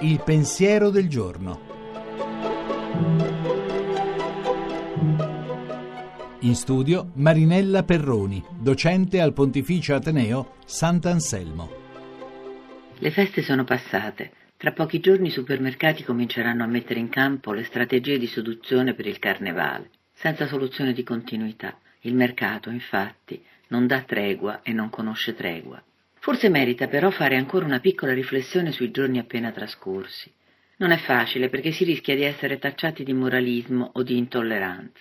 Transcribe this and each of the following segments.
Il pensiero del giorno. In studio Marinella Perroni, docente al Pontificio Ateneo Sant'Anselmo. Le feste sono passate. Tra pochi giorni i supermercati cominceranno a mettere in campo le strategie di seduzione per il carnevale, senza soluzione di continuità. Il mercato, infatti, non dà tregua e non conosce tregua. Forse merita però fare ancora una piccola riflessione sui giorni appena trascorsi. Non è facile perché si rischia di essere tacciati di moralismo o di intolleranza.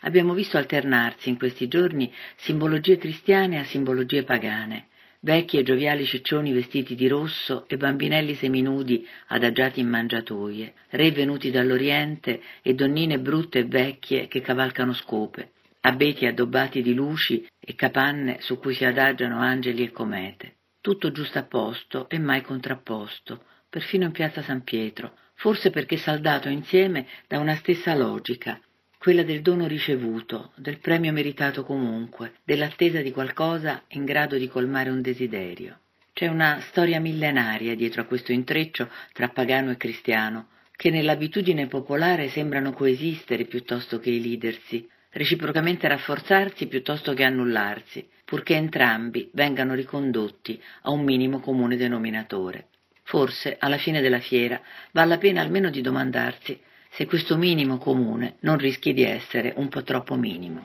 Abbiamo visto alternarsi in questi giorni simbologie cristiane a simbologie pagane, vecchi e gioviali ciccioni vestiti di rosso e bambinelli seminudi adagiati in mangiatoie, re venuti dall'Oriente e donnine brutte e vecchie che cavalcano scope, abeti addobbati di luci e capanne su cui si adagiano angeli e comete. Tutto giustapposto e mai contrapposto, perfino in piazza San Pietro, forse perché saldato insieme da una stessa logica, quella del dono ricevuto, del premio meritato comunque, dell'attesa di qualcosa in grado di colmare un desiderio. C'è una storia millenaria dietro a questo intreccio tra pagano e cristiano, che nell'abitudine popolare sembrano coesistere piuttosto che elidersi, reciprocamente rafforzarsi piuttosto che annullarsi, purché entrambi vengano ricondotti a un minimo comune denominatore. Forse, alla fine della fiera, vale la pena almeno di domandarsi se questo minimo comune non rischi di essere un po' troppo minimo.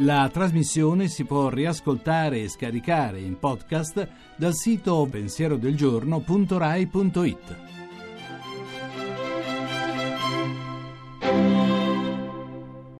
La trasmissione si può riascoltare e scaricare in podcast dal sito pensierodelgiorno.rai.it.